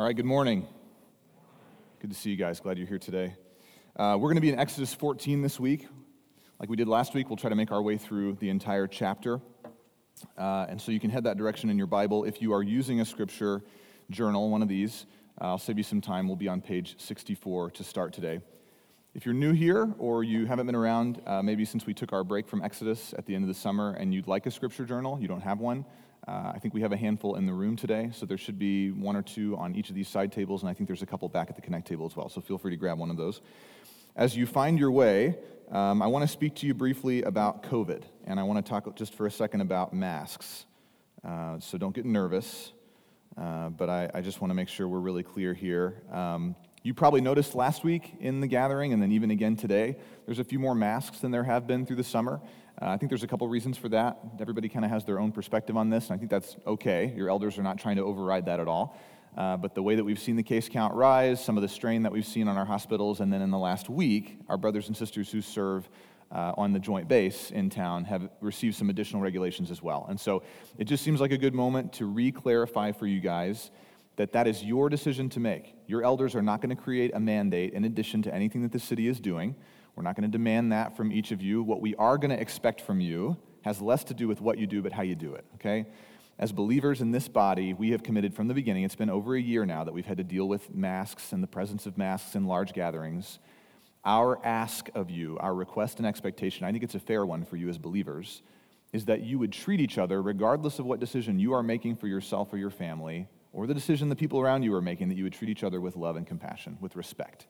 All right, good morning. Good to see you guys. Glad you're here today. Uh, we're going to be in Exodus 14 this week. Like we did last week, we'll try to make our way through the entire chapter. Uh, and so you can head that direction in your Bible. If you are using a scripture journal, one of these, uh, I'll save you some time. We'll be on page 64 to start today. If you're new here or you haven't been around, uh, maybe since we took our break from Exodus at the end of the summer, and you'd like a scripture journal, you don't have one, uh, I think we have a handful in the room today, so there should be one or two on each of these side tables, and I think there's a couple back at the Connect table as well, so feel free to grab one of those. As you find your way, um, I want to speak to you briefly about COVID, and I want to talk just for a second about masks. Uh, so don't get nervous, uh, but I, I, just want to make sure we're really clear here. Um, you probably noticed last week in the gathering, and then even again today, there's a few more masks than there have been through the summer. Uh, I think there's a couple reasons for that. Everybody kind of has their own perspective on this, and I think that's okay. Your elders are not trying to override that at all. Uh, but the way that we've seen the case count rise, some of the strain that we've seen on our hospitals, and then in the last week, our brothers and sisters who serve uh, on the joint base in town have received some additional regulations as well. And so it just seems like a good moment to re clarify for you guys that that is your decision to make. Your elders are not going to create a mandate in addition to anything that the city is doing. We're not going to demand that from each of you. What we are going to expect from you has less to do with what you do, but how you do it, okay? As believers in this body, we have committed from the beginning, it's been over a year now that we've had to deal with masks and the presence of masks in large gatherings. Our ask of you, our request and expectation, I think it's a fair one for you as believers, is that you would treat each other, regardless of what decision you are making for yourself or your family, or the decision the people around you are making, that you would treat each other with love and compassion, with respect.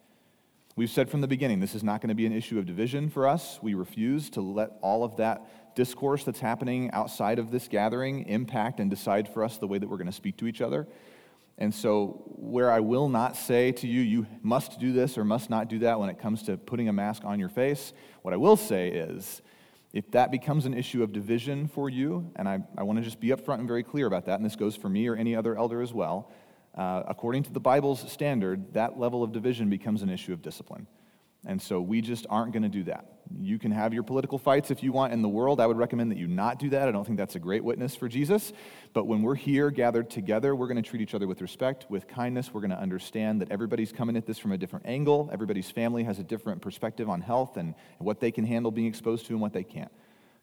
We've said from the beginning, this is not going to be an issue of division for us. We refuse to let all of that discourse that's happening outside of this gathering impact and decide for us the way that we're going to speak to each other. And so, where I will not say to you, you must do this or must not do that when it comes to putting a mask on your face, what I will say is, if that becomes an issue of division for you, and I, I want to just be upfront and very clear about that, and this goes for me or any other elder as well, uh, according to the Bible's standard, that level of division becomes an issue of discipline. And so we just aren't going to do that. You can have your political fights if you want in the world. I would recommend that you not do that. I don't think that's a great witness for Jesus. But when we're here gathered together, we're going to treat each other with respect, with kindness. We're going to understand that everybody's coming at this from a different angle. Everybody's family has a different perspective on health and what they can handle being exposed to and what they can't.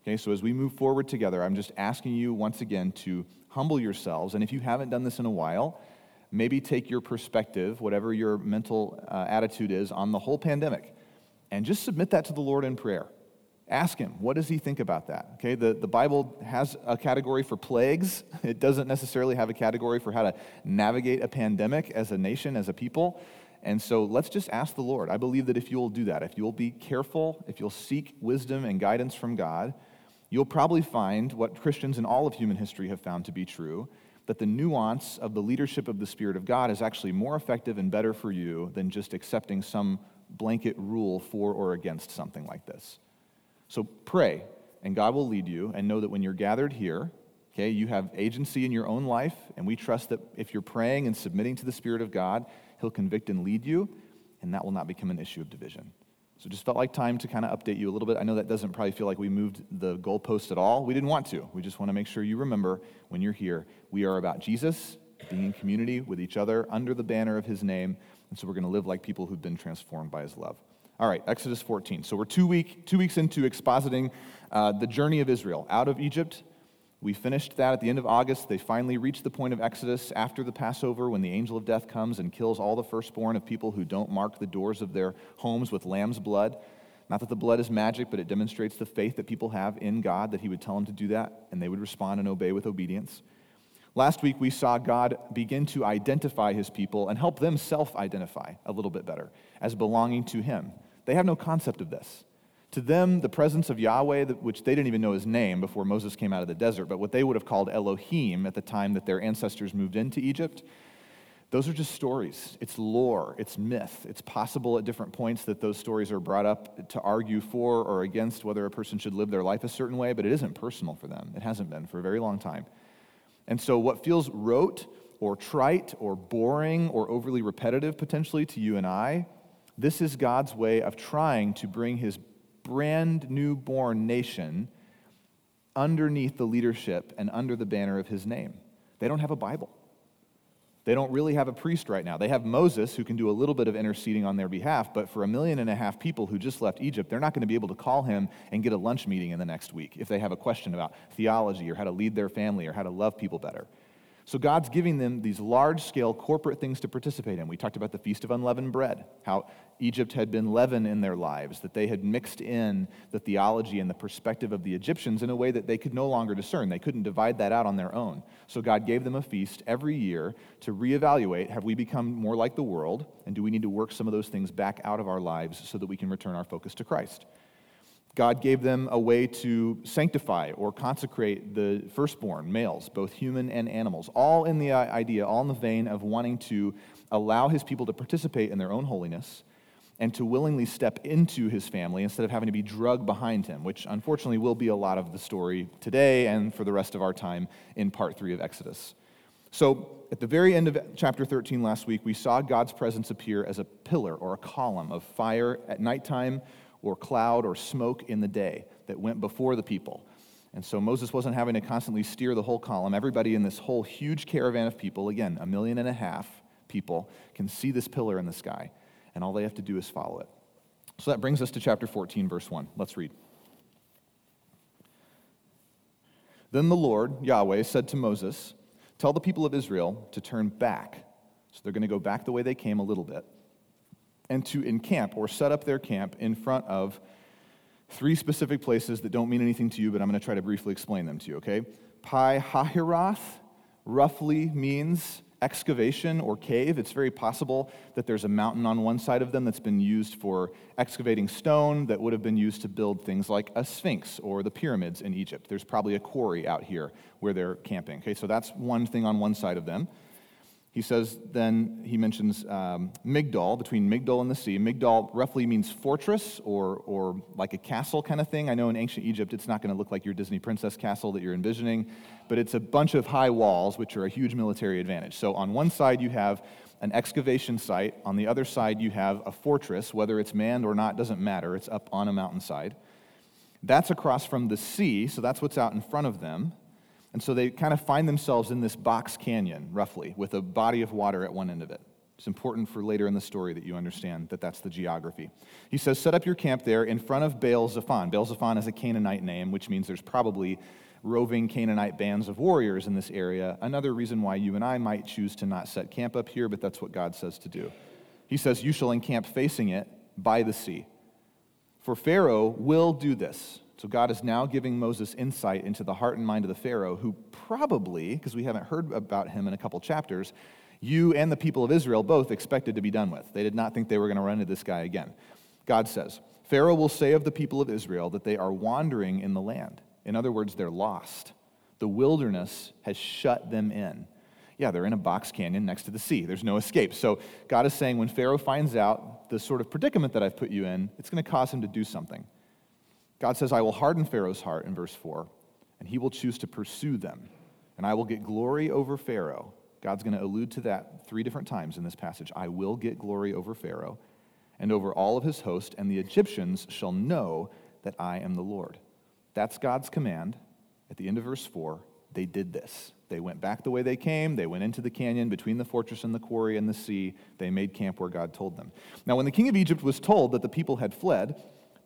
Okay, so as we move forward together, I'm just asking you once again to humble yourselves. And if you haven't done this in a while, maybe take your perspective, whatever your mental uh, attitude is, on the whole pandemic, and just submit that to the Lord in prayer. Ask Him, what does He think about that? Okay, the, the Bible has a category for plagues, it doesn't necessarily have a category for how to navigate a pandemic as a nation, as a people. And so let's just ask the Lord. I believe that if you'll do that, if you'll be careful, if you'll seek wisdom and guidance from God, you'll probably find what Christians in all of human history have found to be true that the nuance of the leadership of the Spirit of God is actually more effective and better for you than just accepting some blanket rule for or against something like this. So pray, and God will lead you, and know that when you're gathered here, okay, you have agency in your own life, and we trust that if you're praying and submitting to the Spirit of God, He'll convict and lead you, and that will not become an issue of division. So just felt like time to kind of update you a little bit. I know that doesn't probably feel like we moved the goalpost at all. We didn't want to. We just want to make sure you remember when you're here, we are about Jesus, being in community with each other under the banner of his name. And so we're going to live like people who've been transformed by his love. All right, Exodus 14. So we're two, week, two weeks into expositing uh, the journey of Israel out of Egypt we finished that at the end of August. They finally reached the point of Exodus after the Passover when the angel of death comes and kills all the firstborn of people who don't mark the doors of their homes with lamb's blood. Not that the blood is magic, but it demonstrates the faith that people have in God that He would tell them to do that, and they would respond and obey with obedience. Last week, we saw God begin to identify His people and help them self identify a little bit better as belonging to Him. They have no concept of this. To them, the presence of Yahweh, which they didn't even know his name before Moses came out of the desert, but what they would have called Elohim at the time that their ancestors moved into Egypt, those are just stories. It's lore, it's myth. It's possible at different points that those stories are brought up to argue for or against whether a person should live their life a certain way, but it isn't personal for them. It hasn't been for a very long time. And so, what feels rote or trite or boring or overly repetitive potentially to you and I, this is God's way of trying to bring his brand new born nation underneath the leadership and under the banner of his name. They don't have a Bible. They don't really have a priest right now. They have Moses who can do a little bit of interceding on their behalf, but for a million and a half people who just left Egypt, they're not going to be able to call him and get a lunch meeting in the next week if they have a question about theology or how to lead their family or how to love people better. So God's giving them these large scale corporate things to participate in. We talked about the Feast of Unleavened Bread, how Egypt had been leaven in their lives, that they had mixed in the theology and the perspective of the Egyptians in a way that they could no longer discern. They couldn't divide that out on their own. So God gave them a feast every year to reevaluate have we become more like the world, and do we need to work some of those things back out of our lives so that we can return our focus to Christ? God gave them a way to sanctify or consecrate the firstborn, males, both human and animals, all in the idea, all in the vein of wanting to allow his people to participate in their own holiness and to willingly step into his family instead of having to be drugged behind him, which unfortunately will be a lot of the story today and for the rest of our time in part three of Exodus. So, at the very end of chapter 13 last week, we saw God's presence appear as a pillar or a column of fire at nighttime or cloud or smoke in the day that went before the people. And so Moses wasn't having to constantly steer the whole column. Everybody in this whole huge caravan of people, again, a million and a half people, can see this pillar in the sky, and all they have to do is follow it. So that brings us to chapter 14, verse 1. Let's read. Then the Lord, Yahweh, said to Moses, Tell the people of Israel to turn back. So they're going to go back the way they came a little bit and to encamp or set up their camp in front of three specific places that don't mean anything to you, but I'm going to try to briefly explain them to you, okay? Pi Hahiroth roughly means excavation or cave. It's very possible that there's a mountain on one side of them that's been used for excavating stone that would have been used to build things like a sphinx or the pyramids in Egypt. There's probably a quarry out here where they're camping. Okay, so that's one thing on one side of them. He says, then he mentions um, Migdol, between Migdol and the sea. Migdol roughly means fortress or, or like a castle kind of thing. I know in ancient Egypt it's not going to look like your Disney princess castle that you're envisioning, but it's a bunch of high walls, which are a huge military advantage. So on one side you have an excavation site, on the other side you have a fortress. Whether it's manned or not doesn't matter, it's up on a mountainside. That's across from the sea, so that's what's out in front of them. And so they kind of find themselves in this box canyon, roughly, with a body of water at one end of it. It's important for later in the story that you understand that that's the geography. He says, Set up your camp there in front of Baal Zephon. Baal Zephon is a Canaanite name, which means there's probably roving Canaanite bands of warriors in this area. Another reason why you and I might choose to not set camp up here, but that's what God says to do. He says, You shall encamp facing it by the sea. For Pharaoh will do this. So God is now giving Moses insight into the heart and mind of the Pharaoh, who probably, because we haven't heard about him in a couple chapters, you and the people of Israel both expected to be done with. They did not think they were going to run into this guy again. God says, Pharaoh will say of the people of Israel that they are wandering in the land. In other words, they're lost. The wilderness has shut them in. Yeah, they're in a box canyon next to the sea. There's no escape. So God is saying when Pharaoh finds out the sort of predicament that I've put you in, it's going to cause him to do something. God says, I will harden Pharaoh's heart in verse 4, and he will choose to pursue them, and I will get glory over Pharaoh. God's going to allude to that three different times in this passage. I will get glory over Pharaoh and over all of his host, and the Egyptians shall know that I am the Lord. That's God's command. At the end of verse 4, they did this. They went back the way they came. They went into the canyon between the fortress and the quarry and the sea. They made camp where God told them. Now, when the king of Egypt was told that the people had fled,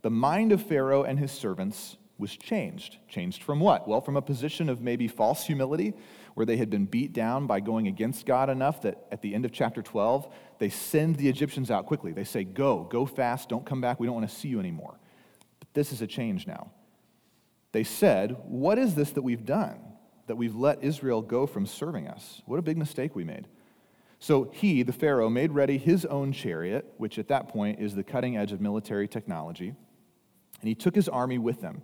the mind of Pharaoh and his servants was changed. Changed from what? Well, from a position of maybe false humility, where they had been beat down by going against God enough that at the end of chapter 12, they send the Egyptians out quickly. They say, Go, go fast, don't come back, we don't want to see you anymore. But this is a change now. They said, What is this that we've done? That we've let Israel go from serving us? What a big mistake we made. So he, the Pharaoh, made ready his own chariot, which at that point is the cutting edge of military technology. And he took his army with him.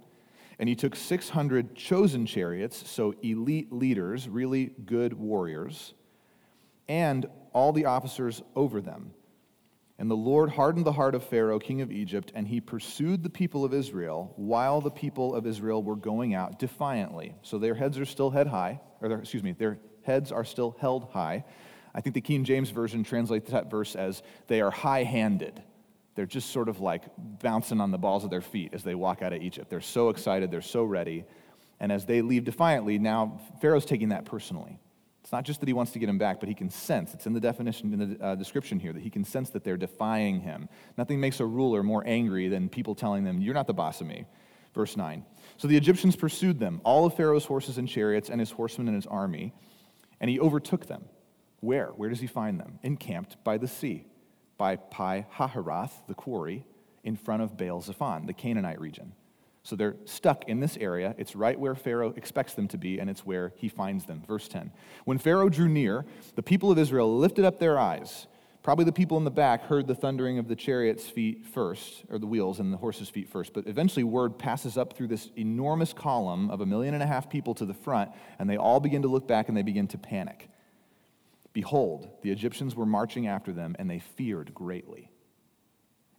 And he took 600 chosen chariots, so elite leaders, really good warriors, and all the officers over them. And the Lord hardened the heart of Pharaoh, king of Egypt, and he pursued the people of Israel while the people of Israel were going out defiantly. So their heads are still head high, or their, excuse me, their heads are still held high. I think the King James Version translates that verse as they are high handed. They're just sort of like bouncing on the balls of their feet as they walk out of Egypt. They're so excited, they're so ready. And as they leave defiantly, now Pharaoh's taking that personally. It's not just that he wants to get him back, but he can sense. It's in the definition, in the uh, description here, that he can sense that they're defying him. Nothing makes a ruler more angry than people telling them, You're not the boss of me. Verse 9. So the Egyptians pursued them, all of Pharaoh's horses and chariots, and his horsemen and his army, and he overtook them. Where? Where does he find them? Encamped by the sea, by Pi Hahiroth, the quarry, in front of Baal Zephon, the Canaanite region. So they're stuck in this area. It's right where Pharaoh expects them to be, and it's where he finds them. Verse 10. When Pharaoh drew near, the people of Israel lifted up their eyes. Probably the people in the back heard the thundering of the chariot's feet first, or the wheels and the horses' feet first. But eventually, word passes up through this enormous column of a million and a half people to the front, and they all begin to look back and they begin to panic. Behold, the Egyptians were marching after them, and they feared greatly.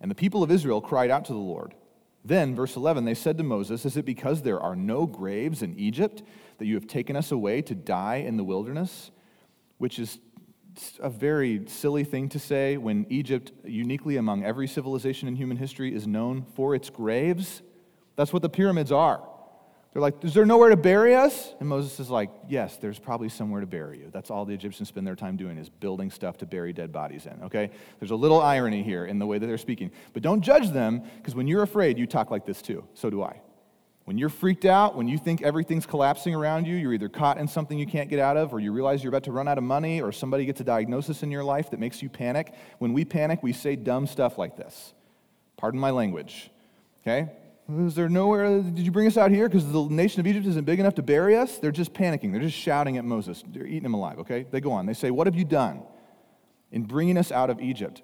And the people of Israel cried out to the Lord. Then, verse 11, they said to Moses, Is it because there are no graves in Egypt that you have taken us away to die in the wilderness? Which is a very silly thing to say when Egypt, uniquely among every civilization in human history, is known for its graves. That's what the pyramids are. They're like, Is there nowhere to bury us? And Moses is like, Yes, there's probably somewhere to bury you. That's all the Egyptians spend their time doing is building stuff to bury dead bodies in, okay? There's a little irony here in the way that they're speaking. But don't judge them, because when you're afraid, you talk like this too. So do I. When you're freaked out, when you think everything's collapsing around you, you're either caught in something you can't get out of, or you realize you're about to run out of money, or somebody gets a diagnosis in your life that makes you panic. When we panic, we say dumb stuff like this. Pardon my language, okay? Is there nowhere? Did you bring us out here because the nation of Egypt isn't big enough to bury us? They're just panicking. They're just shouting at Moses. They're eating him alive, okay? They go on. They say, What have you done in bringing us out of Egypt?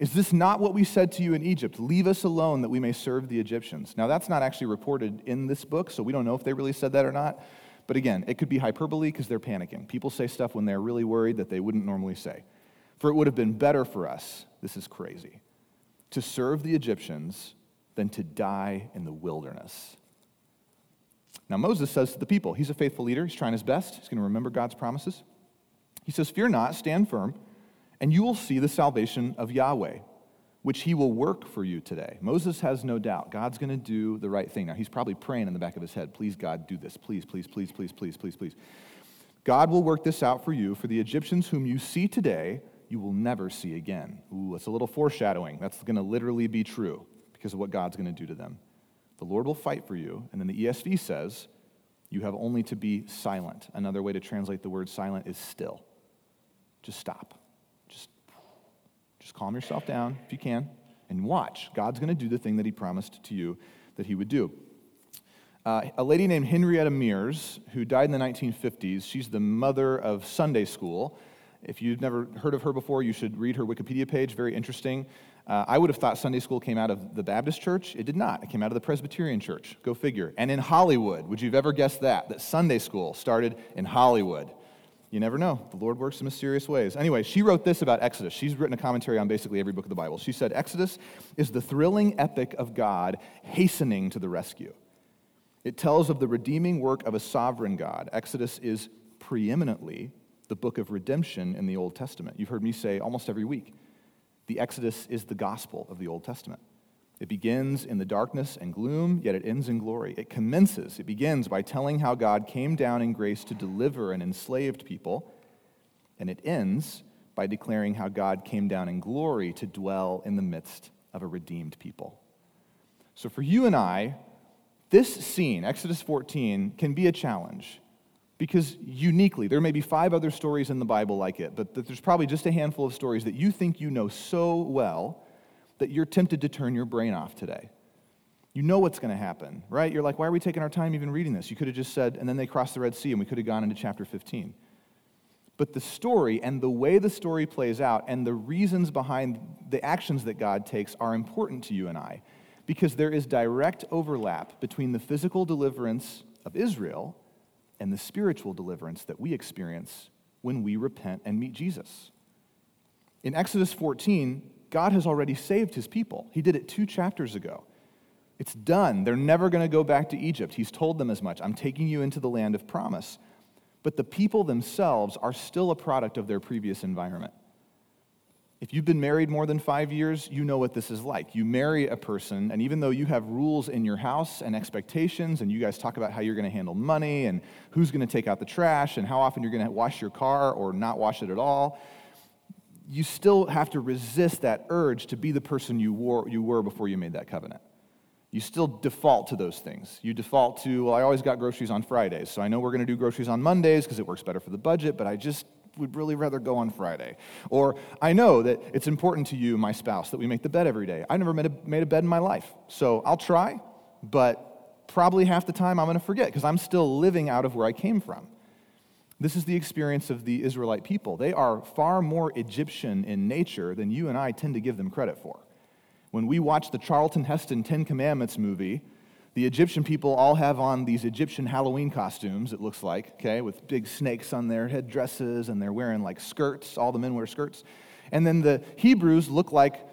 Is this not what we said to you in Egypt? Leave us alone that we may serve the Egyptians. Now, that's not actually reported in this book, so we don't know if they really said that or not. But again, it could be hyperbole because they're panicking. People say stuff when they're really worried that they wouldn't normally say. For it would have been better for us, this is crazy, to serve the Egyptians than to die in the wilderness. Now, Moses says to the people, he's a faithful leader, he's trying his best, he's going to remember God's promises. He says, Fear not, stand firm, and you will see the salvation of Yahweh, which he will work for you today. Moses has no doubt God's going to do the right thing. Now, he's probably praying in the back of his head, Please, God, do this. Please, please, please, please, please, please, please. God will work this out for you. For the Egyptians whom you see today, you will never see again. Ooh, that's a little foreshadowing. That's going to literally be true because of what God's going to do to them. The Lord will fight for you. And then the ESV says, you have only to be silent. Another way to translate the word silent is still. Just stop. Just, just calm yourself down if you can and watch. God's going to do the thing that he promised to you that he would do. Uh, a lady named Henrietta Mears, who died in the 1950s, she's the mother of Sunday school. If you've never heard of her before, you should read her Wikipedia page. Very interesting. Uh, I would have thought Sunday school came out of the Baptist church. It did not. It came out of the Presbyterian church. Go figure. And in Hollywood, would you have ever guessed that? That Sunday school started in Hollywood. You never know. The Lord works in mysterious ways. Anyway, she wrote this about Exodus. She's written a commentary on basically every book of the Bible. She said Exodus is the thrilling epic of God hastening to the rescue. It tells of the redeeming work of a sovereign God. Exodus is preeminently the book of redemption in the Old Testament. You've heard me say almost every week the Exodus is the gospel of the Old Testament. It begins in the darkness and gloom, yet it ends in glory. It commences, it begins by telling how God came down in grace to deliver an enslaved people, and it ends by declaring how God came down in glory to dwell in the midst of a redeemed people. So for you and I, this scene, Exodus 14, can be a challenge because uniquely, there may be five other stories in the Bible like it, but there's probably just a handful of stories that you think you know so well that you're tempted to turn your brain off today. You know what's going to happen, right? You're like, why are we taking our time even reading this? You could have just said, and then they crossed the Red Sea, and we could have gone into chapter 15. But the story and the way the story plays out and the reasons behind the actions that God takes are important to you and I because there is direct overlap between the physical deliverance of Israel and the spiritual deliverance that we experience when we repent and meet Jesus. In Exodus 14, God has already saved his people. He did it two chapters ago. It's done. They're never going to go back to Egypt. He's told them as much. I'm taking you into the land of promise. But the people themselves are still a product of their previous environment. If you've been married more than five years, you know what this is like. You marry a person, and even though you have rules in your house and expectations, and you guys talk about how you're going to handle money and who's going to take out the trash and how often you're going to wash your car or not wash it at all, you still have to resist that urge to be the person you were, you were before you made that covenant. You still default to those things. You default to, well, I always got groceries on Fridays, so I know we're going to do groceries on Mondays because it works better for the budget, but I just would really rather go on Friday. Or I know that it's important to you, my spouse, that we make the bed every day. I never made a, made a bed in my life, so I'll try, but probably half the time I'm going to forget because I'm still living out of where I came from. This is the experience of the Israelite people. They are far more Egyptian in nature than you and I tend to give them credit for. When we watch the Charlton Heston Ten Commandments movie, the Egyptian people all have on these Egyptian Halloween costumes, it looks like, okay, with big snakes on their headdresses, and they're wearing like skirts. All the men wear skirts. And then the Hebrews look like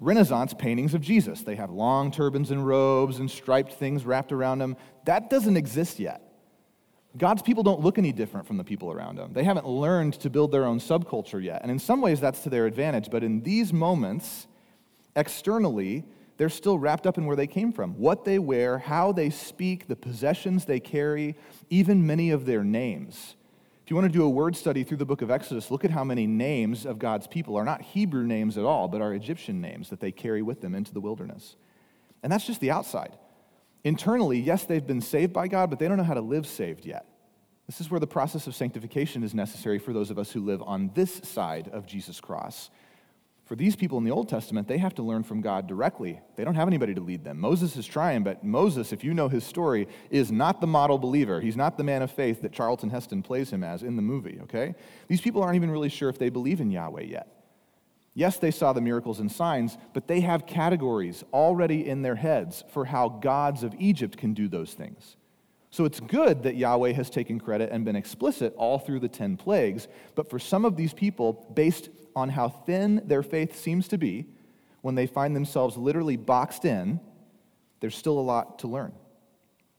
Renaissance paintings of Jesus. They have long turbans and robes and striped things wrapped around them. That doesn't exist yet. God's people don't look any different from the people around them. They haven't learned to build their own subculture yet. And in some ways, that's to their advantage. But in these moments, externally, they're still wrapped up in where they came from what they wear, how they speak, the possessions they carry, even many of their names. If you want to do a word study through the book of Exodus, look at how many names of God's people are not Hebrew names at all, but are Egyptian names that they carry with them into the wilderness. And that's just the outside. Internally, yes, they've been saved by God, but they don't know how to live saved yet. This is where the process of sanctification is necessary for those of us who live on this side of Jesus' cross. For these people in the Old Testament, they have to learn from God directly. They don't have anybody to lead them. Moses is trying, but Moses, if you know his story, is not the model believer. He's not the man of faith that Charlton Heston plays him as in the movie, okay? These people aren't even really sure if they believe in Yahweh yet. Yes, they saw the miracles and signs, but they have categories already in their heads for how gods of Egypt can do those things. So it's good that Yahweh has taken credit and been explicit all through the 10 plagues, but for some of these people, based on how thin their faith seems to be, when they find themselves literally boxed in, there's still a lot to learn.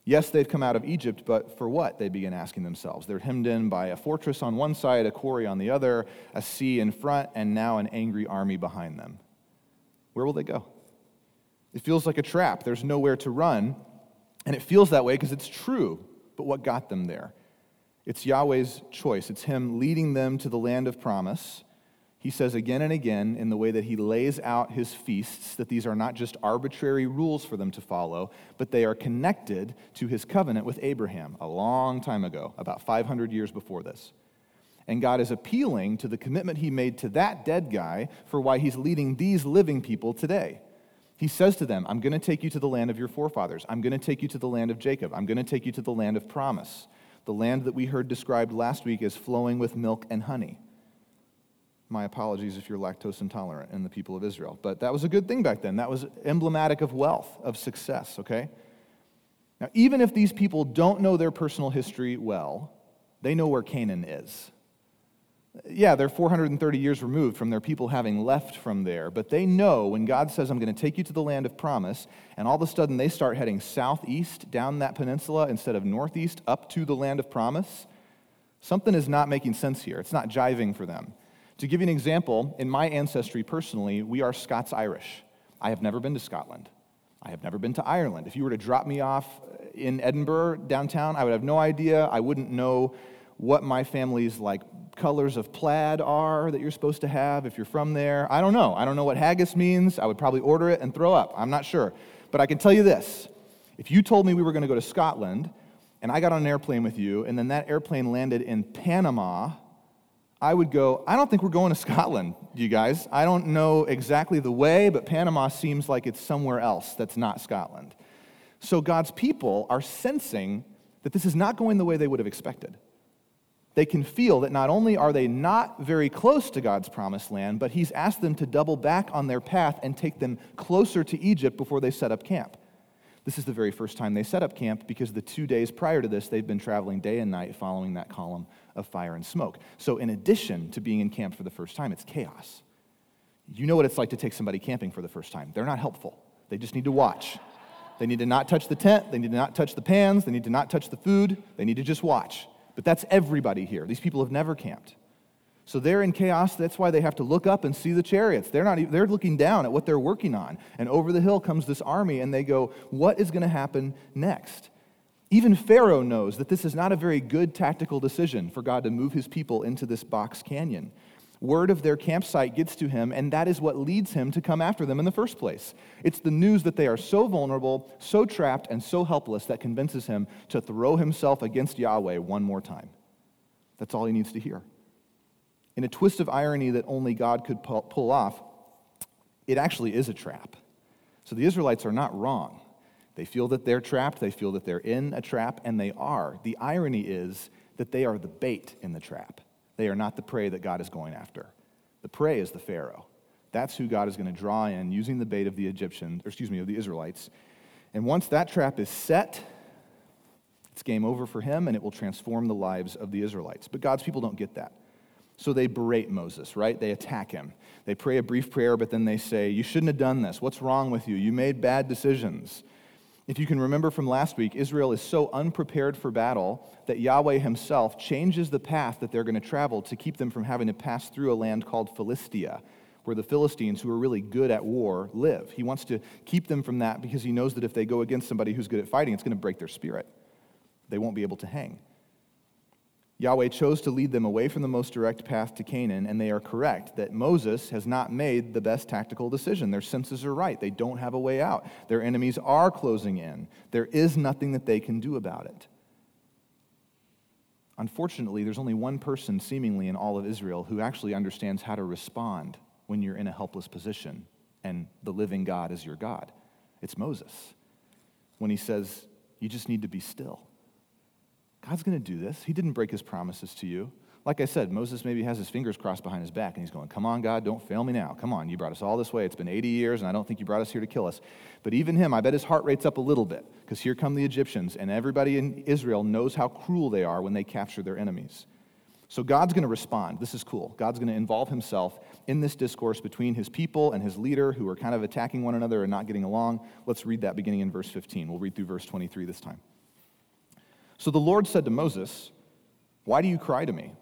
Yes, they've come out of Egypt, but for what? They begin asking themselves. They're hemmed in by a fortress on one side, a quarry on the other, a sea in front, and now an angry army behind them. Where will they go? It feels like a trap. There's nowhere to run. And it feels that way because it's true. But what got them there? It's Yahweh's choice. It's Him leading them to the land of promise he says again and again in the way that he lays out his feasts that these are not just arbitrary rules for them to follow, but they are connected to his covenant with Abraham a long time ago, about 500 years before this. And God is appealing to the commitment he made to that dead guy for why he's leading these living people today. He says to them, I'm going to take you to the land of your forefathers. I'm going to take you to the land of Jacob. I'm going to take you to the land of promise, the land that we heard described last week as flowing with milk and honey. My apologies if you're lactose intolerant in the people of Israel. But that was a good thing back then. That was emblematic of wealth, of success, okay? Now, even if these people don't know their personal history well, they know where Canaan is. Yeah, they're 430 years removed from their people having left from there, but they know when God says, I'm going to take you to the land of promise, and all of a sudden they start heading southeast down that peninsula instead of northeast up to the land of promise, something is not making sense here. It's not jiving for them. To give you an example, in my ancestry personally, we are Scots Irish. I have never been to Scotland. I have never been to Ireland. If you were to drop me off in Edinburgh downtown, I would have no idea. I wouldn't know what my family's like colors of plaid are that you're supposed to have if you're from there. I don't know. I don't know what haggis means. I would probably order it and throw up. I'm not sure. But I can tell you this. If you told me we were going to go to Scotland and I got on an airplane with you and then that airplane landed in Panama I would go, I don't think we're going to Scotland, you guys. I don't know exactly the way, but Panama seems like it's somewhere else that's not Scotland. So God's people are sensing that this is not going the way they would have expected. They can feel that not only are they not very close to God's promised land, but He's asked them to double back on their path and take them closer to Egypt before they set up camp. This is the very first time they set up camp because the two days prior to this, they've been traveling day and night following that column of fire and smoke. So, in addition to being in camp for the first time, it's chaos. You know what it's like to take somebody camping for the first time. They're not helpful, they just need to watch. They need to not touch the tent, they need to not touch the pans, they need to not touch the food, they need to just watch. But that's everybody here. These people have never camped. So they're in chaos. That's why they have to look up and see the chariots. They're, not, they're looking down at what they're working on. And over the hill comes this army, and they go, What is going to happen next? Even Pharaoh knows that this is not a very good tactical decision for God to move his people into this box canyon. Word of their campsite gets to him, and that is what leads him to come after them in the first place. It's the news that they are so vulnerable, so trapped, and so helpless that convinces him to throw himself against Yahweh one more time. That's all he needs to hear. In a twist of irony that only God could pull off, it actually is a trap. So the Israelites are not wrong. They feel that they're trapped, they feel that they're in a trap, and they are. The irony is that they are the bait in the trap. They are not the prey that God is going after. The prey is the Pharaoh. That's who God is going to draw in using the bait of the Egyptians, or excuse me, of the Israelites. And once that trap is set, it's game over for him and it will transform the lives of the Israelites. But God's people don't get that. So they berate Moses, right? They attack him. They pray a brief prayer, but then they say, You shouldn't have done this. What's wrong with you? You made bad decisions. If you can remember from last week, Israel is so unprepared for battle that Yahweh himself changes the path that they're going to travel to keep them from having to pass through a land called Philistia, where the Philistines, who are really good at war, live. He wants to keep them from that because he knows that if they go against somebody who's good at fighting, it's going to break their spirit. They won't be able to hang. Yahweh chose to lead them away from the most direct path to Canaan, and they are correct that Moses has not made the best tactical decision. Their senses are right. They don't have a way out. Their enemies are closing in. There is nothing that they can do about it. Unfortunately, there's only one person, seemingly, in all of Israel who actually understands how to respond when you're in a helpless position and the living God is your God. It's Moses. When he says, You just need to be still. God's going to do this. He didn't break his promises to you. Like I said, Moses maybe has his fingers crossed behind his back and he's going, Come on, God, don't fail me now. Come on, you brought us all this way. It's been 80 years and I don't think you brought us here to kill us. But even him, I bet his heart rate's up a little bit because here come the Egyptians and everybody in Israel knows how cruel they are when they capture their enemies. So God's going to respond. This is cool. God's going to involve himself in this discourse between his people and his leader who are kind of attacking one another and not getting along. Let's read that beginning in verse 15. We'll read through verse 23 this time. So the Lord said to Moses, Why do you cry to me?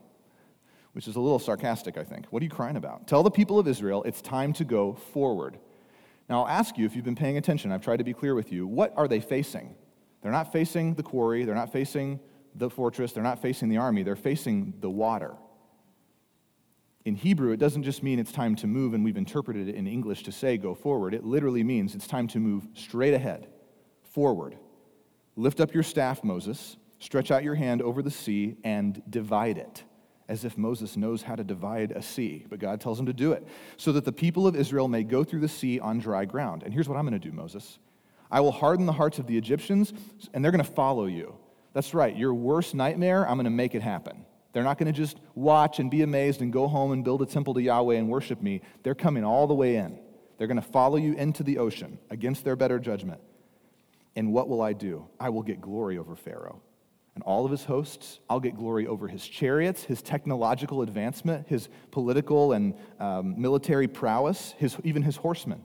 Which is a little sarcastic, I think. What are you crying about? Tell the people of Israel it's time to go forward. Now, I'll ask you if you've been paying attention, I've tried to be clear with you. What are they facing? They're not facing the quarry, they're not facing the fortress, they're not facing the army, they're facing the water. In Hebrew, it doesn't just mean it's time to move, and we've interpreted it in English to say go forward. It literally means it's time to move straight ahead, forward. Lift up your staff, Moses, Stretch out your hand over the sea and divide it, as if Moses knows how to divide a sea, but God tells him to do it, so that the people of Israel may go through the sea on dry ground. And here's what I'm going to do, Moses I will harden the hearts of the Egyptians, and they're going to follow you. That's right, your worst nightmare, I'm going to make it happen. They're not going to just watch and be amazed and go home and build a temple to Yahweh and worship me. They're coming all the way in. They're going to follow you into the ocean against their better judgment. And what will I do? I will get glory over Pharaoh and all of his hosts. I'll get glory over his chariots, his technological advancement, his political and um, military prowess, his, even his horsemen.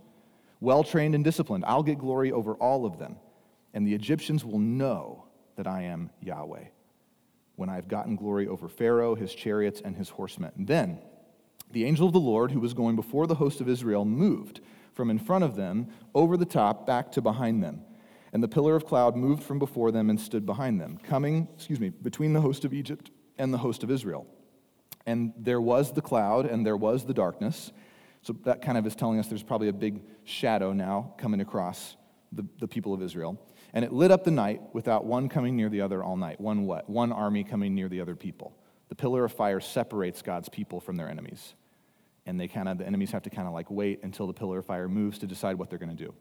Well trained and disciplined, I'll get glory over all of them. And the Egyptians will know that I am Yahweh when I've gotten glory over Pharaoh, his chariots, and his horsemen. And then the angel of the Lord, who was going before the host of Israel, moved from in front of them over the top back to behind them. And the pillar of cloud moved from before them and stood behind them, coming, excuse me, between the host of Egypt and the host of Israel. And there was the cloud and there was the darkness. So that kind of is telling us there's probably a big shadow now coming across the, the people of Israel. And it lit up the night without one coming near the other all night. One what? One army coming near the other people. The pillar of fire separates God's people from their enemies. And they kind of, the enemies have to kind of like wait until the pillar of fire moves to decide what they're going to do.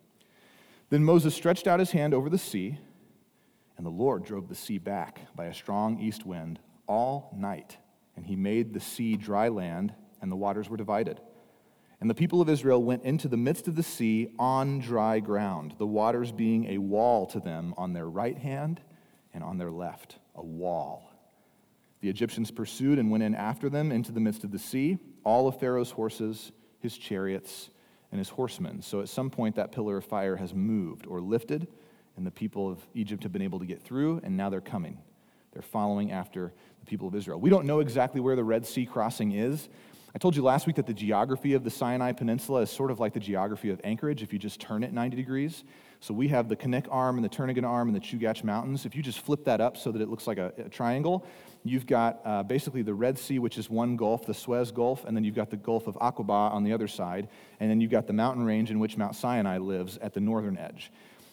Then Moses stretched out his hand over the sea, and the Lord drove the sea back by a strong east wind all night. And he made the sea dry land, and the waters were divided. And the people of Israel went into the midst of the sea on dry ground, the waters being a wall to them on their right hand and on their left, a wall. The Egyptians pursued and went in after them into the midst of the sea, all of Pharaoh's horses, his chariots, and his horsemen. So at some point, that pillar of fire has moved or lifted, and the people of Egypt have been able to get through, and now they're coming. They're following after the people of Israel. We don't know exactly where the Red Sea crossing is. I told you last week that the geography of the Sinai Peninsula is sort of like the geography of Anchorage if you just turn it 90 degrees. So we have the Knik Arm and the Turnagain Arm and the Chugach Mountains. If you just flip that up so that it looks like a, a triangle, you've got uh, basically the Red Sea, which is one gulf, the Suez Gulf, and then you've got the Gulf of Aqaba on the other side, and then you've got the mountain range in which Mount Sinai lives at the northern edge.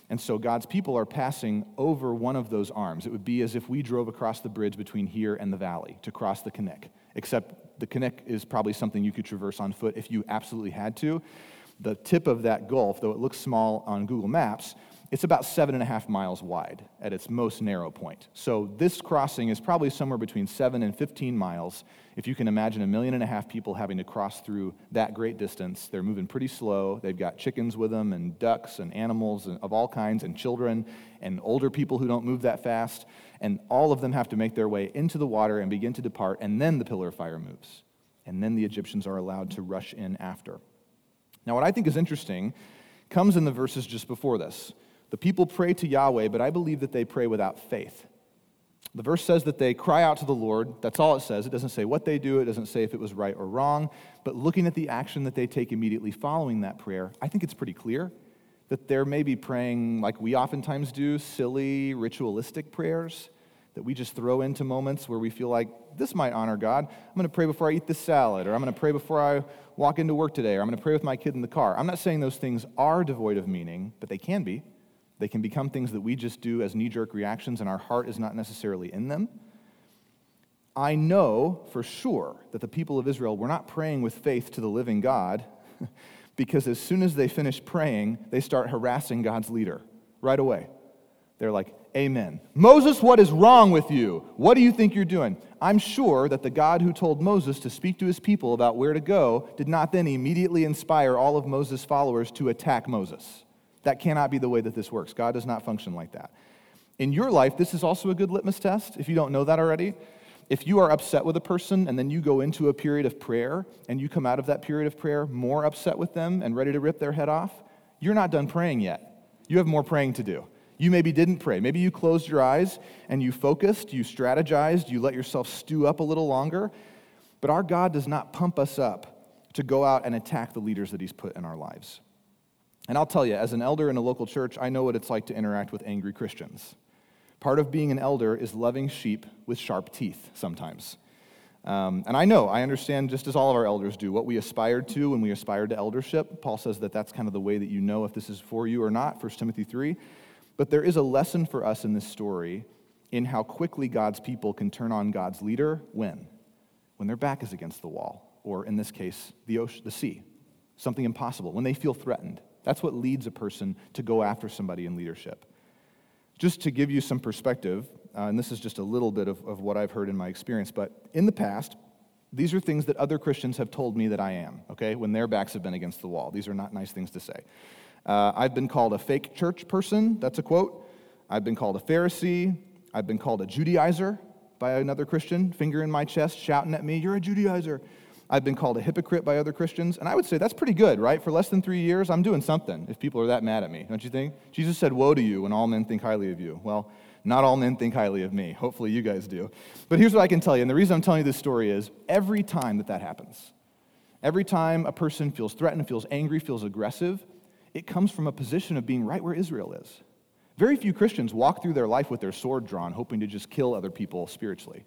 And so God's people are passing over one of those arms. It would be as if we drove across the bridge between here and the valley to cross the Knik, except the Knik is probably something you could traverse on foot if you absolutely had to. The tip of that gulf, though it looks small on Google Maps, it's about seven and a half miles wide at its most narrow point. So this crossing is probably somewhere between seven and 15 miles. If you can imagine a million and a half people having to cross through that great distance, they're moving pretty slow. They've got chickens with them, and ducks, and animals of all kinds, and children, and older people who don't move that fast. And all of them have to make their way into the water and begin to depart, and then the pillar of fire moves. And then the Egyptians are allowed to rush in after. Now, what I think is interesting comes in the verses just before this. The people pray to Yahweh, but I believe that they pray without faith. The verse says that they cry out to the Lord. That's all it says. It doesn't say what they do, it doesn't say if it was right or wrong. But looking at the action that they take immediately following that prayer, I think it's pretty clear that they're maybe praying like we oftentimes do, silly, ritualistic prayers that we just throw into moments where we feel like this might honor God. I'm going to pray before I eat this salad, or I'm going to pray before I walk into work today, or I'm going to pray with my kid in the car. I'm not saying those things are devoid of meaning, but they can be. They can become things that we just do as knee jerk reactions, and our heart is not necessarily in them. I know for sure that the people of Israel were not praying with faith to the living God because as soon as they finish praying, they start harassing God's leader right away. They're like, Amen. Moses, what is wrong with you? What do you think you're doing? I'm sure that the God who told Moses to speak to his people about where to go did not then immediately inspire all of Moses' followers to attack Moses. That cannot be the way that this works. God does not function like that. In your life, this is also a good litmus test, if you don't know that already. If you are upset with a person and then you go into a period of prayer and you come out of that period of prayer more upset with them and ready to rip their head off, you're not done praying yet. You have more praying to do. You maybe didn't pray. Maybe you closed your eyes and you focused, you strategized, you let yourself stew up a little longer. But our God does not pump us up to go out and attack the leaders that He's put in our lives. And I'll tell you, as an elder in a local church, I know what it's like to interact with angry Christians. Part of being an elder is loving sheep with sharp teeth sometimes. Um, and I know, I understand, just as all of our elders do, what we aspired to when we aspired to eldership. Paul says that that's kind of the way that you know if this is for you or not, 1 Timothy 3. But there is a lesson for us in this story in how quickly God's people can turn on God's leader when? When their back is against the wall, or in this case, the, ocean, the sea, something impossible, when they feel threatened. That's what leads a person to go after somebody in leadership. Just to give you some perspective, uh, and this is just a little bit of, of what I've heard in my experience, but in the past, these are things that other Christians have told me that I am, okay, when their backs have been against the wall. These are not nice things to say. Uh, I've been called a fake church person, that's a quote. I've been called a Pharisee. I've been called a Judaizer by another Christian, finger in my chest, shouting at me, You're a Judaizer. I've been called a hypocrite by other Christians. And I would say that's pretty good, right? For less than three years, I'm doing something if people are that mad at me, don't you think? Jesus said, Woe to you when all men think highly of you. Well, not all men think highly of me. Hopefully, you guys do. But here's what I can tell you. And the reason I'm telling you this story is every time that that happens, every time a person feels threatened, feels angry, feels aggressive, it comes from a position of being right where Israel is. Very few Christians walk through their life with their sword drawn, hoping to just kill other people spiritually.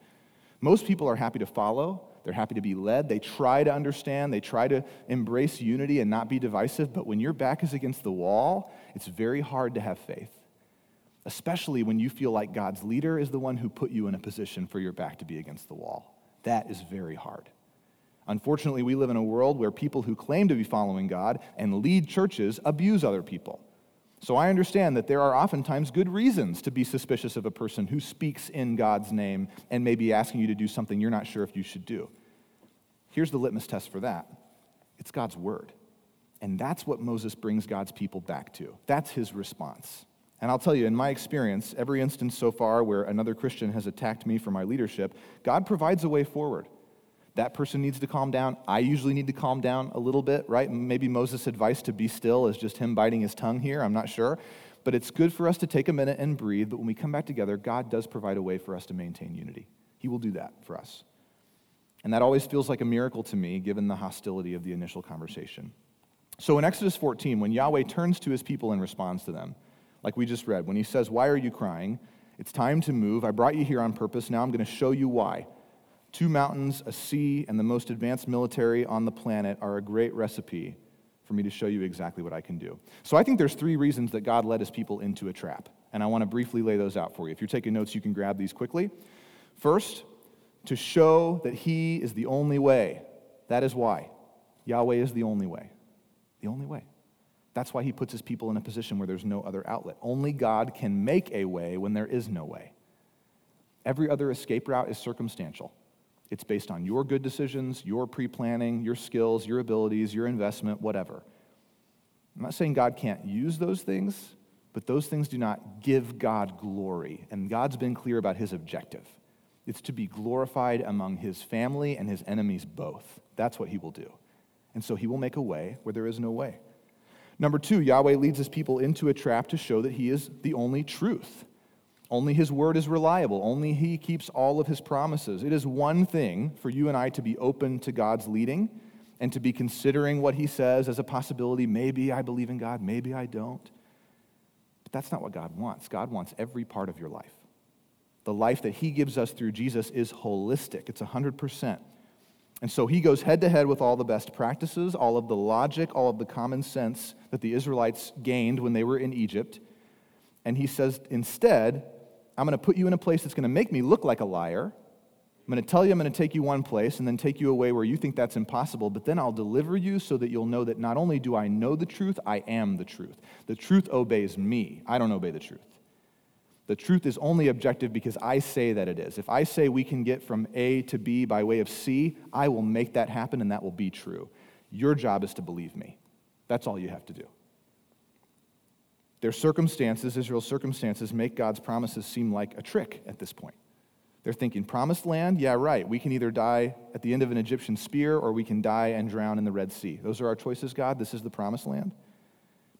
Most people are happy to follow, they're happy to be led. They try to understand. They try to embrace unity and not be divisive. But when your back is against the wall, it's very hard to have faith, especially when you feel like God's leader is the one who put you in a position for your back to be against the wall. That is very hard. Unfortunately, we live in a world where people who claim to be following God and lead churches abuse other people. So I understand that there are oftentimes good reasons to be suspicious of a person who speaks in God's name and may be asking you to do something you're not sure if you should do. Here's the litmus test for that it's God's word. And that's what Moses brings God's people back to. That's his response. And I'll tell you, in my experience, every instance so far where another Christian has attacked me for my leadership, God provides a way forward. That person needs to calm down. I usually need to calm down a little bit, right? Maybe Moses' advice to be still is just him biting his tongue here. I'm not sure. But it's good for us to take a minute and breathe. But when we come back together, God does provide a way for us to maintain unity. He will do that for us. And that always feels like a miracle to me, given the hostility of the initial conversation. So in Exodus 14, when Yahweh turns to his people and responds to them, like we just read, when he says, Why are you crying? It's time to move. I brought you here on purpose. Now I'm going to show you why. Two mountains, a sea, and the most advanced military on the planet are a great recipe for me to show you exactly what I can do. So I think there's three reasons that God led his people into a trap. And I want to briefly lay those out for you. If you're taking notes, you can grab these quickly. First, to show that he is the only way. That is why. Yahweh is the only way. The only way. That's why he puts his people in a position where there's no other outlet. Only God can make a way when there is no way. Every other escape route is circumstantial. It's based on your good decisions, your pre planning, your skills, your abilities, your investment, whatever. I'm not saying God can't use those things, but those things do not give God glory. And God's been clear about his objective it's to be glorified among his family and his enemies both. That's what he will do. And so he will make a way where there is no way. Number two, Yahweh leads his people into a trap to show that he is the only truth. Only his word is reliable. Only he keeps all of his promises. It is one thing for you and I to be open to God's leading and to be considering what he says as a possibility. Maybe I believe in God, maybe I don't. But that's not what God wants. God wants every part of your life. The life that he gives us through Jesus is holistic, it's 100%. And so he goes head to head with all the best practices, all of the logic, all of the common sense that the Israelites gained when they were in Egypt. And he says, instead, I'm going to put you in a place that's going to make me look like a liar. I'm going to tell you I'm going to take you one place and then take you away where you think that's impossible, but then I'll deliver you so that you'll know that not only do I know the truth, I am the truth. The truth obeys me. I don't obey the truth. The truth is only objective because I say that it is. If I say we can get from A to B by way of C, I will make that happen and that will be true. Your job is to believe me. That's all you have to do. Their circumstances, Israel's circumstances, make God's promises seem like a trick at this point. They're thinking, promised land? Yeah, right. We can either die at the end of an Egyptian spear or we can die and drown in the Red Sea. Those are our choices, God. This is the promised land.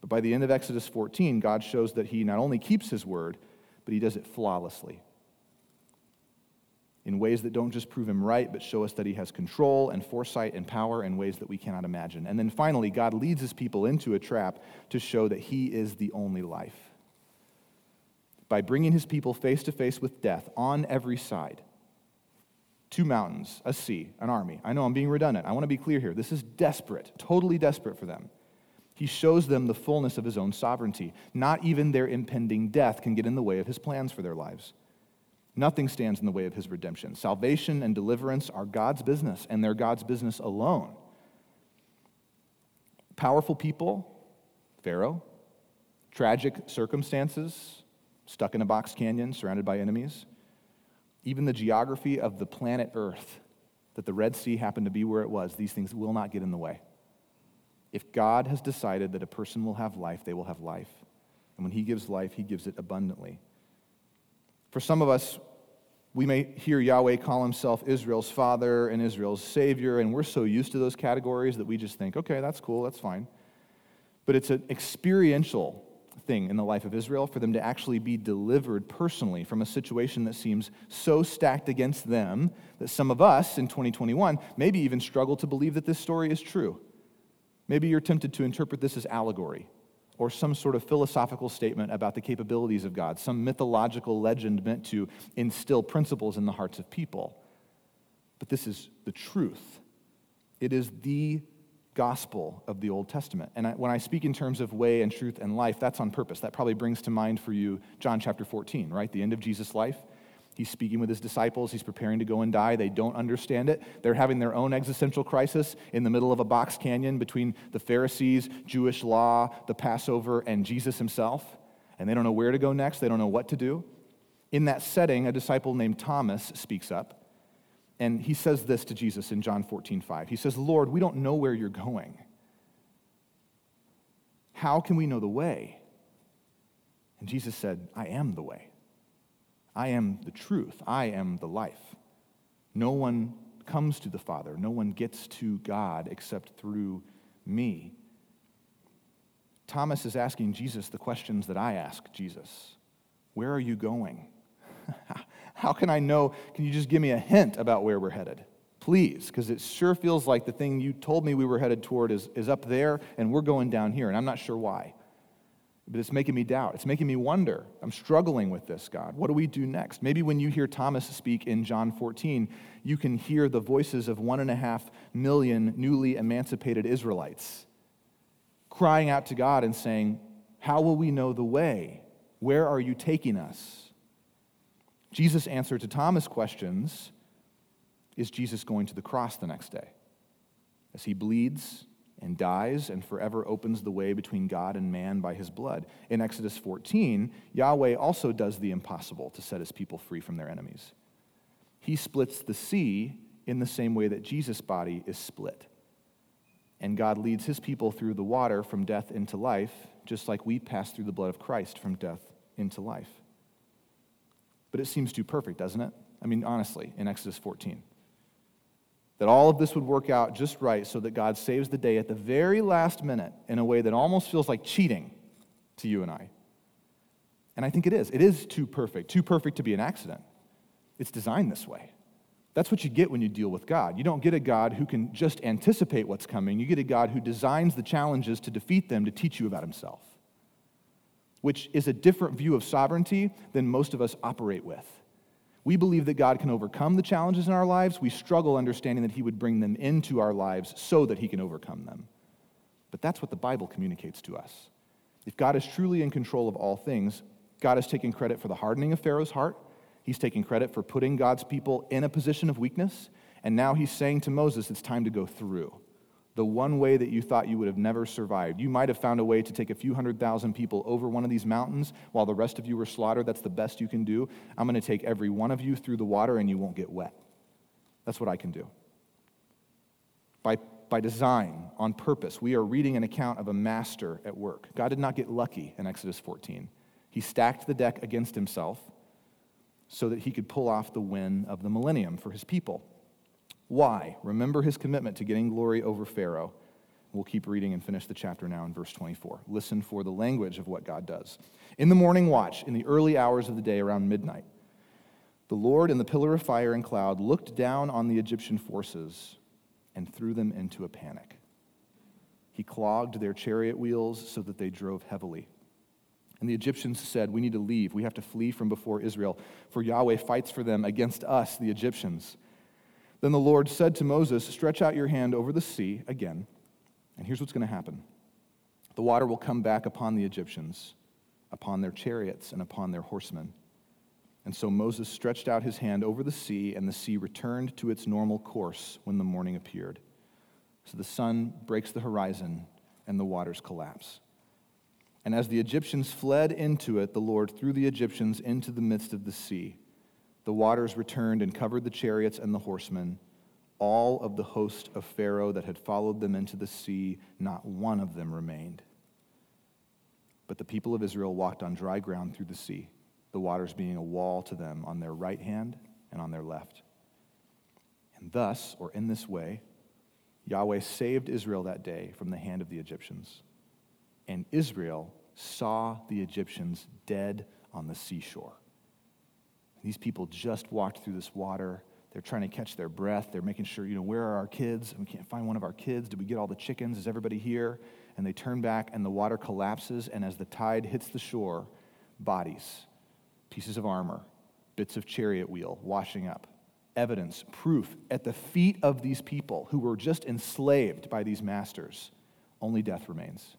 But by the end of Exodus 14, God shows that He not only keeps His word, but he does it flawlessly in ways that don't just prove him right, but show us that he has control and foresight and power in ways that we cannot imagine. And then finally, God leads his people into a trap to show that he is the only life. By bringing his people face to face with death on every side two mountains, a sea, an army. I know I'm being redundant. I want to be clear here. This is desperate, totally desperate for them. He shows them the fullness of his own sovereignty. Not even their impending death can get in the way of his plans for their lives. Nothing stands in the way of his redemption. Salvation and deliverance are God's business, and they're God's business alone. Powerful people, Pharaoh, tragic circumstances, stuck in a box canyon, surrounded by enemies, even the geography of the planet Earth, that the Red Sea happened to be where it was, these things will not get in the way. If God has decided that a person will have life, they will have life. And when He gives life, He gives it abundantly. For some of us, we may hear Yahweh call himself Israel's father and Israel's savior, and we're so used to those categories that we just think, okay, that's cool, that's fine. But it's an experiential thing in the life of Israel for them to actually be delivered personally from a situation that seems so stacked against them that some of us in 2021 maybe even struggle to believe that this story is true. Maybe you're tempted to interpret this as allegory or some sort of philosophical statement about the capabilities of God, some mythological legend meant to instill principles in the hearts of people. But this is the truth. It is the gospel of the Old Testament. And I, when I speak in terms of way and truth and life, that's on purpose. That probably brings to mind for you John chapter 14, right? The end of Jesus' life. He's speaking with his disciples. He's preparing to go and die. They don't understand it. They're having their own existential crisis in the middle of a box canyon between the Pharisees, Jewish law, the Passover, and Jesus himself. And they don't know where to go next. They don't know what to do. In that setting, a disciple named Thomas speaks up. And he says this to Jesus in John 14, 5. He says, Lord, we don't know where you're going. How can we know the way? And Jesus said, I am the way. I am the truth. I am the life. No one comes to the Father. No one gets to God except through me. Thomas is asking Jesus the questions that I ask Jesus Where are you going? How can I know? Can you just give me a hint about where we're headed? Please, because it sure feels like the thing you told me we were headed toward is, is up there and we're going down here, and I'm not sure why. But it's making me doubt. It's making me wonder. I'm struggling with this, God. What do we do next? Maybe when you hear Thomas speak in John 14, you can hear the voices of one and a half million newly emancipated Israelites crying out to God and saying, How will we know the way? Where are you taking us? Jesus' answer to Thomas' questions is Jesus going to the cross the next day as he bleeds and dies and forever opens the way between God and man by his blood. In Exodus 14, Yahweh also does the impossible to set his people free from their enemies. He splits the sea in the same way that Jesus' body is split. And God leads his people through the water from death into life, just like we pass through the blood of Christ from death into life. But it seems too perfect, doesn't it? I mean, honestly, in Exodus 14 that all of this would work out just right so that God saves the day at the very last minute in a way that almost feels like cheating to you and I. And I think it is. It is too perfect, too perfect to be an accident. It's designed this way. That's what you get when you deal with God. You don't get a God who can just anticipate what's coming. You get a God who designs the challenges to defeat them to teach you about himself, which is a different view of sovereignty than most of us operate with. We believe that God can overcome the challenges in our lives. We struggle understanding that He would bring them into our lives so that He can overcome them. But that's what the Bible communicates to us. If God is truly in control of all things, God is taking credit for the hardening of Pharaoh's heart. He's taking credit for putting God's people in a position of weakness. And now He's saying to Moses, it's time to go through the one way that you thought you would have never survived. You might have found a way to take a few hundred thousand people over one of these mountains while the rest of you were slaughtered. That's the best you can do. I'm going to take every one of you through the water and you won't get wet. That's what I can do. By, by design, on purpose, we are reading an account of a master at work. God did not get lucky in Exodus 14. He stacked the deck against himself so that he could pull off the win of the millennium for his people. Why? Remember his commitment to getting glory over Pharaoh. We'll keep reading and finish the chapter now in verse 24. Listen for the language of what God does. In the morning watch, in the early hours of the day around midnight, the Lord in the pillar of fire and cloud looked down on the Egyptian forces and threw them into a panic. He clogged their chariot wheels so that they drove heavily. And the Egyptians said, We need to leave. We have to flee from before Israel, for Yahweh fights for them against us, the Egyptians. Then the Lord said to Moses, Stretch out your hand over the sea again, and here's what's going to happen the water will come back upon the Egyptians, upon their chariots, and upon their horsemen. And so Moses stretched out his hand over the sea, and the sea returned to its normal course when the morning appeared. So the sun breaks the horizon, and the waters collapse. And as the Egyptians fled into it, the Lord threw the Egyptians into the midst of the sea the waters returned and covered the chariots and the horsemen. All of the host of Pharaoh that had followed them into the sea, not one of them remained. But the people of Israel walked on dry ground through the sea, the waters being a wall to them on their right hand and on their left. And thus, or in this way, Yahweh saved Israel that day from the hand of the Egyptians. And Israel saw the Egyptians dead on the seashore. These people just walked through this water. They're trying to catch their breath. They're making sure, you know, where are our kids? We can't find one of our kids. Did we get all the chickens? Is everybody here? And they turn back, and the water collapses. And as the tide hits the shore, bodies, pieces of armor, bits of chariot wheel washing up, evidence, proof at the feet of these people who were just enslaved by these masters. Only death remains.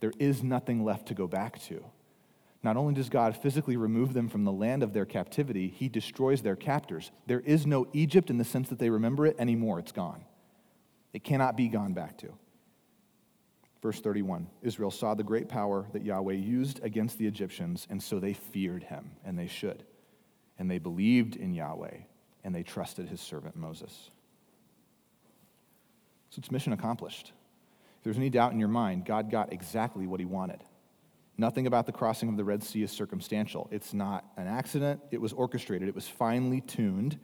There is nothing left to go back to. Not only does God physically remove them from the land of their captivity, he destroys their captors. There is no Egypt in the sense that they remember it anymore. It's gone. It cannot be gone back to. Verse 31 Israel saw the great power that Yahweh used against the Egyptians, and so they feared him, and they should. And they believed in Yahweh, and they trusted his servant Moses. So it's mission accomplished. If there's any doubt in your mind, God got exactly what he wanted. Nothing about the crossing of the Red Sea is circumstantial. It's not an accident, it was orchestrated, it was finely tuned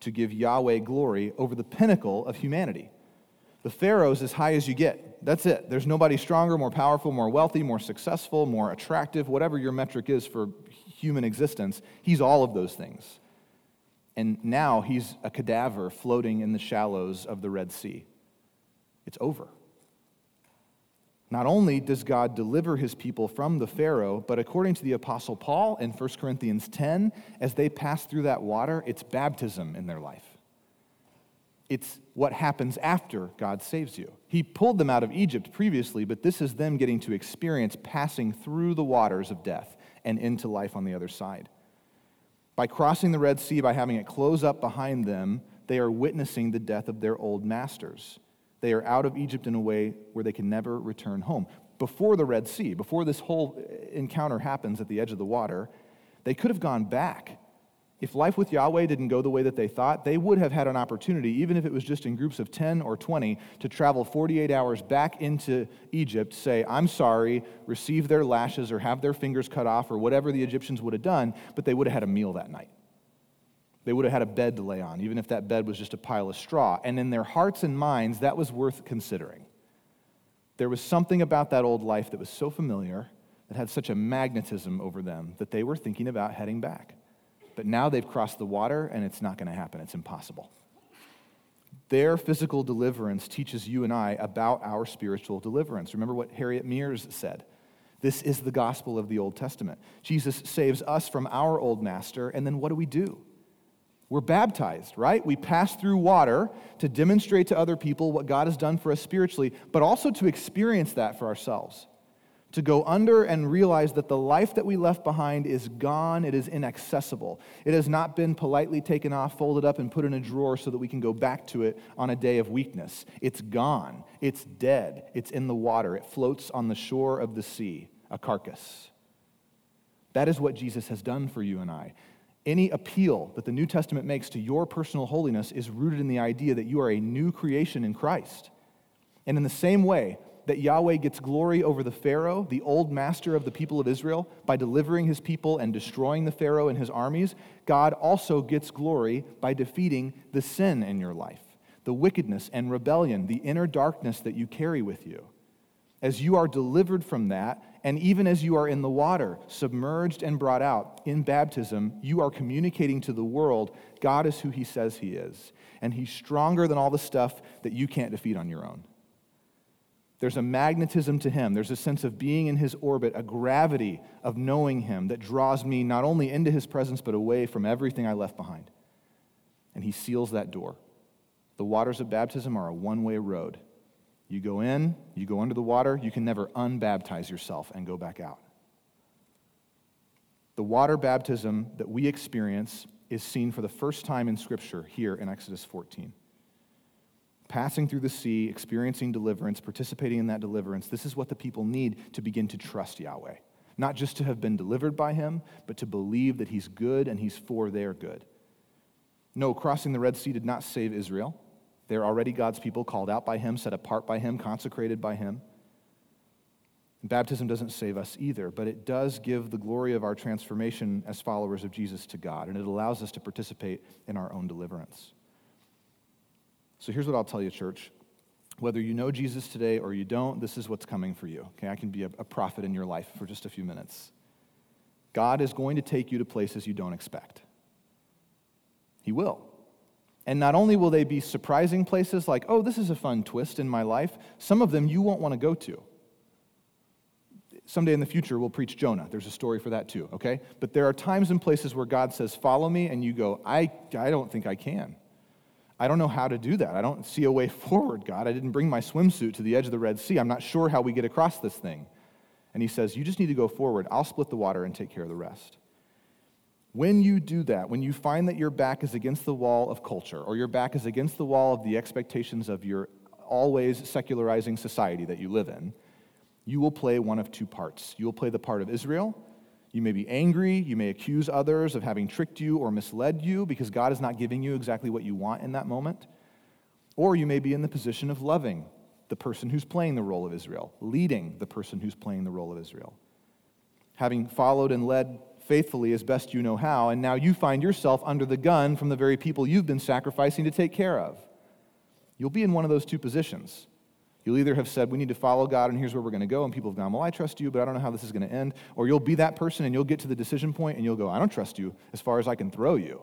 to give Yahweh glory over the pinnacle of humanity. The Pharaoh's as high as you get. That's it. There's nobody stronger, more powerful, more wealthy, more successful, more attractive, whatever your metric is for human existence. He's all of those things. And now he's a cadaver floating in the shallows of the Red Sea. It's over. Not only does God deliver his people from the Pharaoh, but according to the Apostle Paul in 1 Corinthians 10, as they pass through that water, it's baptism in their life. It's what happens after God saves you. He pulled them out of Egypt previously, but this is them getting to experience passing through the waters of death and into life on the other side. By crossing the Red Sea, by having it close up behind them, they are witnessing the death of their old masters. They are out of Egypt in a way where they can never return home. Before the Red Sea, before this whole encounter happens at the edge of the water, they could have gone back if life with Yahweh didn't go the way that they thought, they would have had an opportunity, even if it was just in groups of 10 or 20, to travel 48 hours back into Egypt, say, I'm sorry, receive their lashes or have their fingers cut off or whatever the Egyptians would have done, but they would have had a meal that night. They would have had a bed to lay on, even if that bed was just a pile of straw. And in their hearts and minds, that was worth considering. There was something about that old life that was so familiar, that had such a magnetism over them, that they were thinking about heading back. But now they've crossed the water and it's not going to happen. It's impossible. Their physical deliverance teaches you and I about our spiritual deliverance. Remember what Harriet Mears said. This is the gospel of the Old Testament. Jesus saves us from our old master, and then what do we do? We're baptized, right? We pass through water to demonstrate to other people what God has done for us spiritually, but also to experience that for ourselves to go under and realize that the life that we left behind is gone, it is inaccessible. It has not been politely taken off, folded up, and put in a drawer so that we can go back to it on a day of weakness. It's gone, it's dead, it's in the water, it floats on the shore of the sea, a carcass. That is what Jesus has done for you and I. Any appeal that the New Testament makes to your personal holiness is rooted in the idea that you are a new creation in Christ. And in the same way, that Yahweh gets glory over the Pharaoh, the old master of the people of Israel, by delivering his people and destroying the Pharaoh and his armies, God also gets glory by defeating the sin in your life, the wickedness and rebellion, the inner darkness that you carry with you. As you are delivered from that, and even as you are in the water, submerged and brought out in baptism, you are communicating to the world God is who he says he is. And he's stronger than all the stuff that you can't defeat on your own. There's a magnetism to him. There's a sense of being in his orbit, a gravity of knowing him that draws me not only into his presence, but away from everything I left behind. And he seals that door. The waters of baptism are a one way road. You go in, you go under the water, you can never unbaptize yourself and go back out. The water baptism that we experience is seen for the first time in Scripture here in Exodus 14 passing through the sea, experiencing deliverance, participating in that deliverance, this is what the people need to begin to trust Yahweh. Not just to have been delivered by him, but to believe that he's good and he's for their good. No, crossing the Red Sea did not save Israel. They're already God's people, called out by him, set apart by him, consecrated by him. Baptism doesn't save us either, but it does give the glory of our transformation as followers of Jesus to God, and it allows us to participate in our own deliverance. So here's what I'll tell you, church. Whether you know Jesus today or you don't, this is what's coming for you. Okay, I can be a, a prophet in your life for just a few minutes. God is going to take you to places you don't expect. He will. And not only will they be surprising places like, oh, this is a fun twist in my life, some of them you won't want to go to. Someday in the future, we'll preach Jonah. There's a story for that too, okay? But there are times and places where God says, follow me, and you go, I, I don't think I can. I don't know how to do that. I don't see a way forward, God. I didn't bring my swimsuit to the edge of the Red Sea. I'm not sure how we get across this thing. And he says, You just need to go forward. I'll split the water and take care of the rest. When you do that, when you find that your back is against the wall of culture or your back is against the wall of the expectations of your always secularizing society that you live in, you will play one of two parts. You will play the part of Israel you may be angry. You may accuse others of having tricked you or misled you because God is not giving you exactly what you want in that moment. Or you may be in the position of loving the person who's playing the role of Israel, leading the person who's playing the role of Israel. Having followed and led faithfully as best you know how, and now you find yourself under the gun from the very people you've been sacrificing to take care of. You'll be in one of those two positions. You'll either have said, We need to follow God, and here's where we're going to go. And people have gone, Well, I trust you, but I don't know how this is going to end. Or you'll be that person and you'll get to the decision point and you'll go, I don't trust you as far as I can throw you.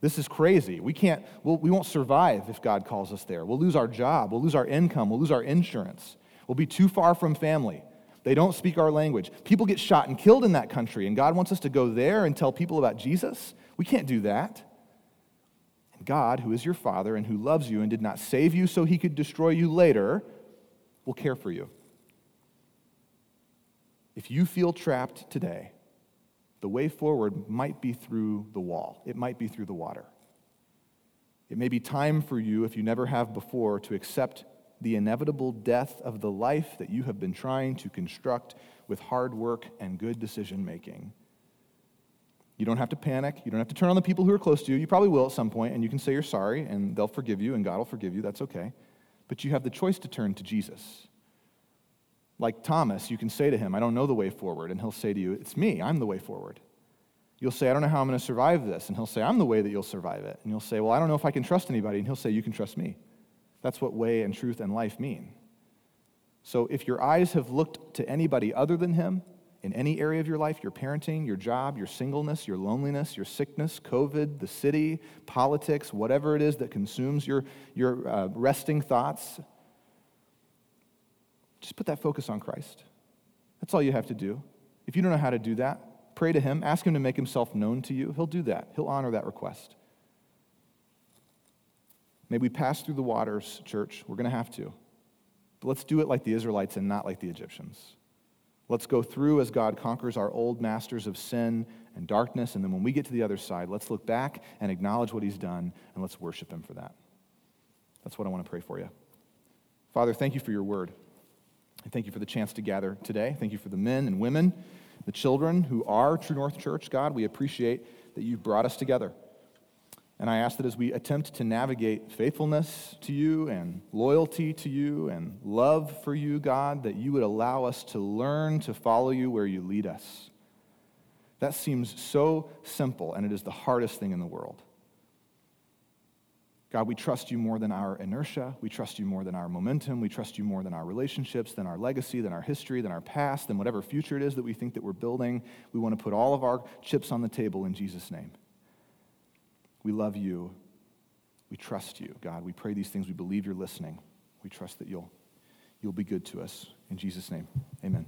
This is crazy. We can't, we'll, we won't survive if God calls us there. We'll lose our job. We'll lose our income. We'll lose our insurance. We'll be too far from family. They don't speak our language. People get shot and killed in that country, and God wants us to go there and tell people about Jesus. We can't do that. And God, who is your Father and who loves you and did not save you so he could destroy you later, will care for you. If you feel trapped today, the way forward might be through the wall, it might be through the water. It may be time for you, if you never have before, to accept the inevitable death of the life that you have been trying to construct with hard work and good decision making. You don't have to panic. You don't have to turn on the people who are close to you. You probably will at some point, and you can say you're sorry, and they'll forgive you, and God will forgive you. That's okay. But you have the choice to turn to Jesus. Like Thomas, you can say to him, I don't know the way forward. And he'll say to you, It's me, I'm the way forward. You'll say, I don't know how I'm going to survive this. And he'll say, I'm the way that you'll survive it. And you'll say, Well, I don't know if I can trust anybody. And he'll say, You can trust me. That's what way and truth and life mean. So if your eyes have looked to anybody other than him, in any area of your life your parenting, your job, your singleness, your loneliness, your sickness, COVID, the city, politics, whatever it is that consumes your, your uh, resting thoughts just put that focus on Christ. That's all you have to do. If you don't know how to do that, pray to Him, ask Him to make Himself known to you. He'll do that, He'll honor that request. May we pass through the waters, church. We're going to have to. But let's do it like the Israelites and not like the Egyptians. Let's go through as God conquers our old masters of sin and darkness. And then when we get to the other side, let's look back and acknowledge what He's done and let's worship Him for that. That's what I want to pray for you. Father, thank you for your word. And thank you for the chance to gather today. Thank you for the men and women, the children who are True North Church, God. We appreciate that you've brought us together. And I ask that as we attempt to navigate faithfulness to you and loyalty to you and love for you, God, that you would allow us to learn to follow you where you lead us. That seems so simple, and it is the hardest thing in the world. God, we trust you more than our inertia. We trust you more than our momentum. We trust you more than our relationships, than our legacy, than our history, than our past, than whatever future it is that we think that we're building. We want to put all of our chips on the table in Jesus' name. We love you. We trust you, God. We pray these things. We believe you're listening. We trust that you'll, you'll be good to us. In Jesus' name, amen.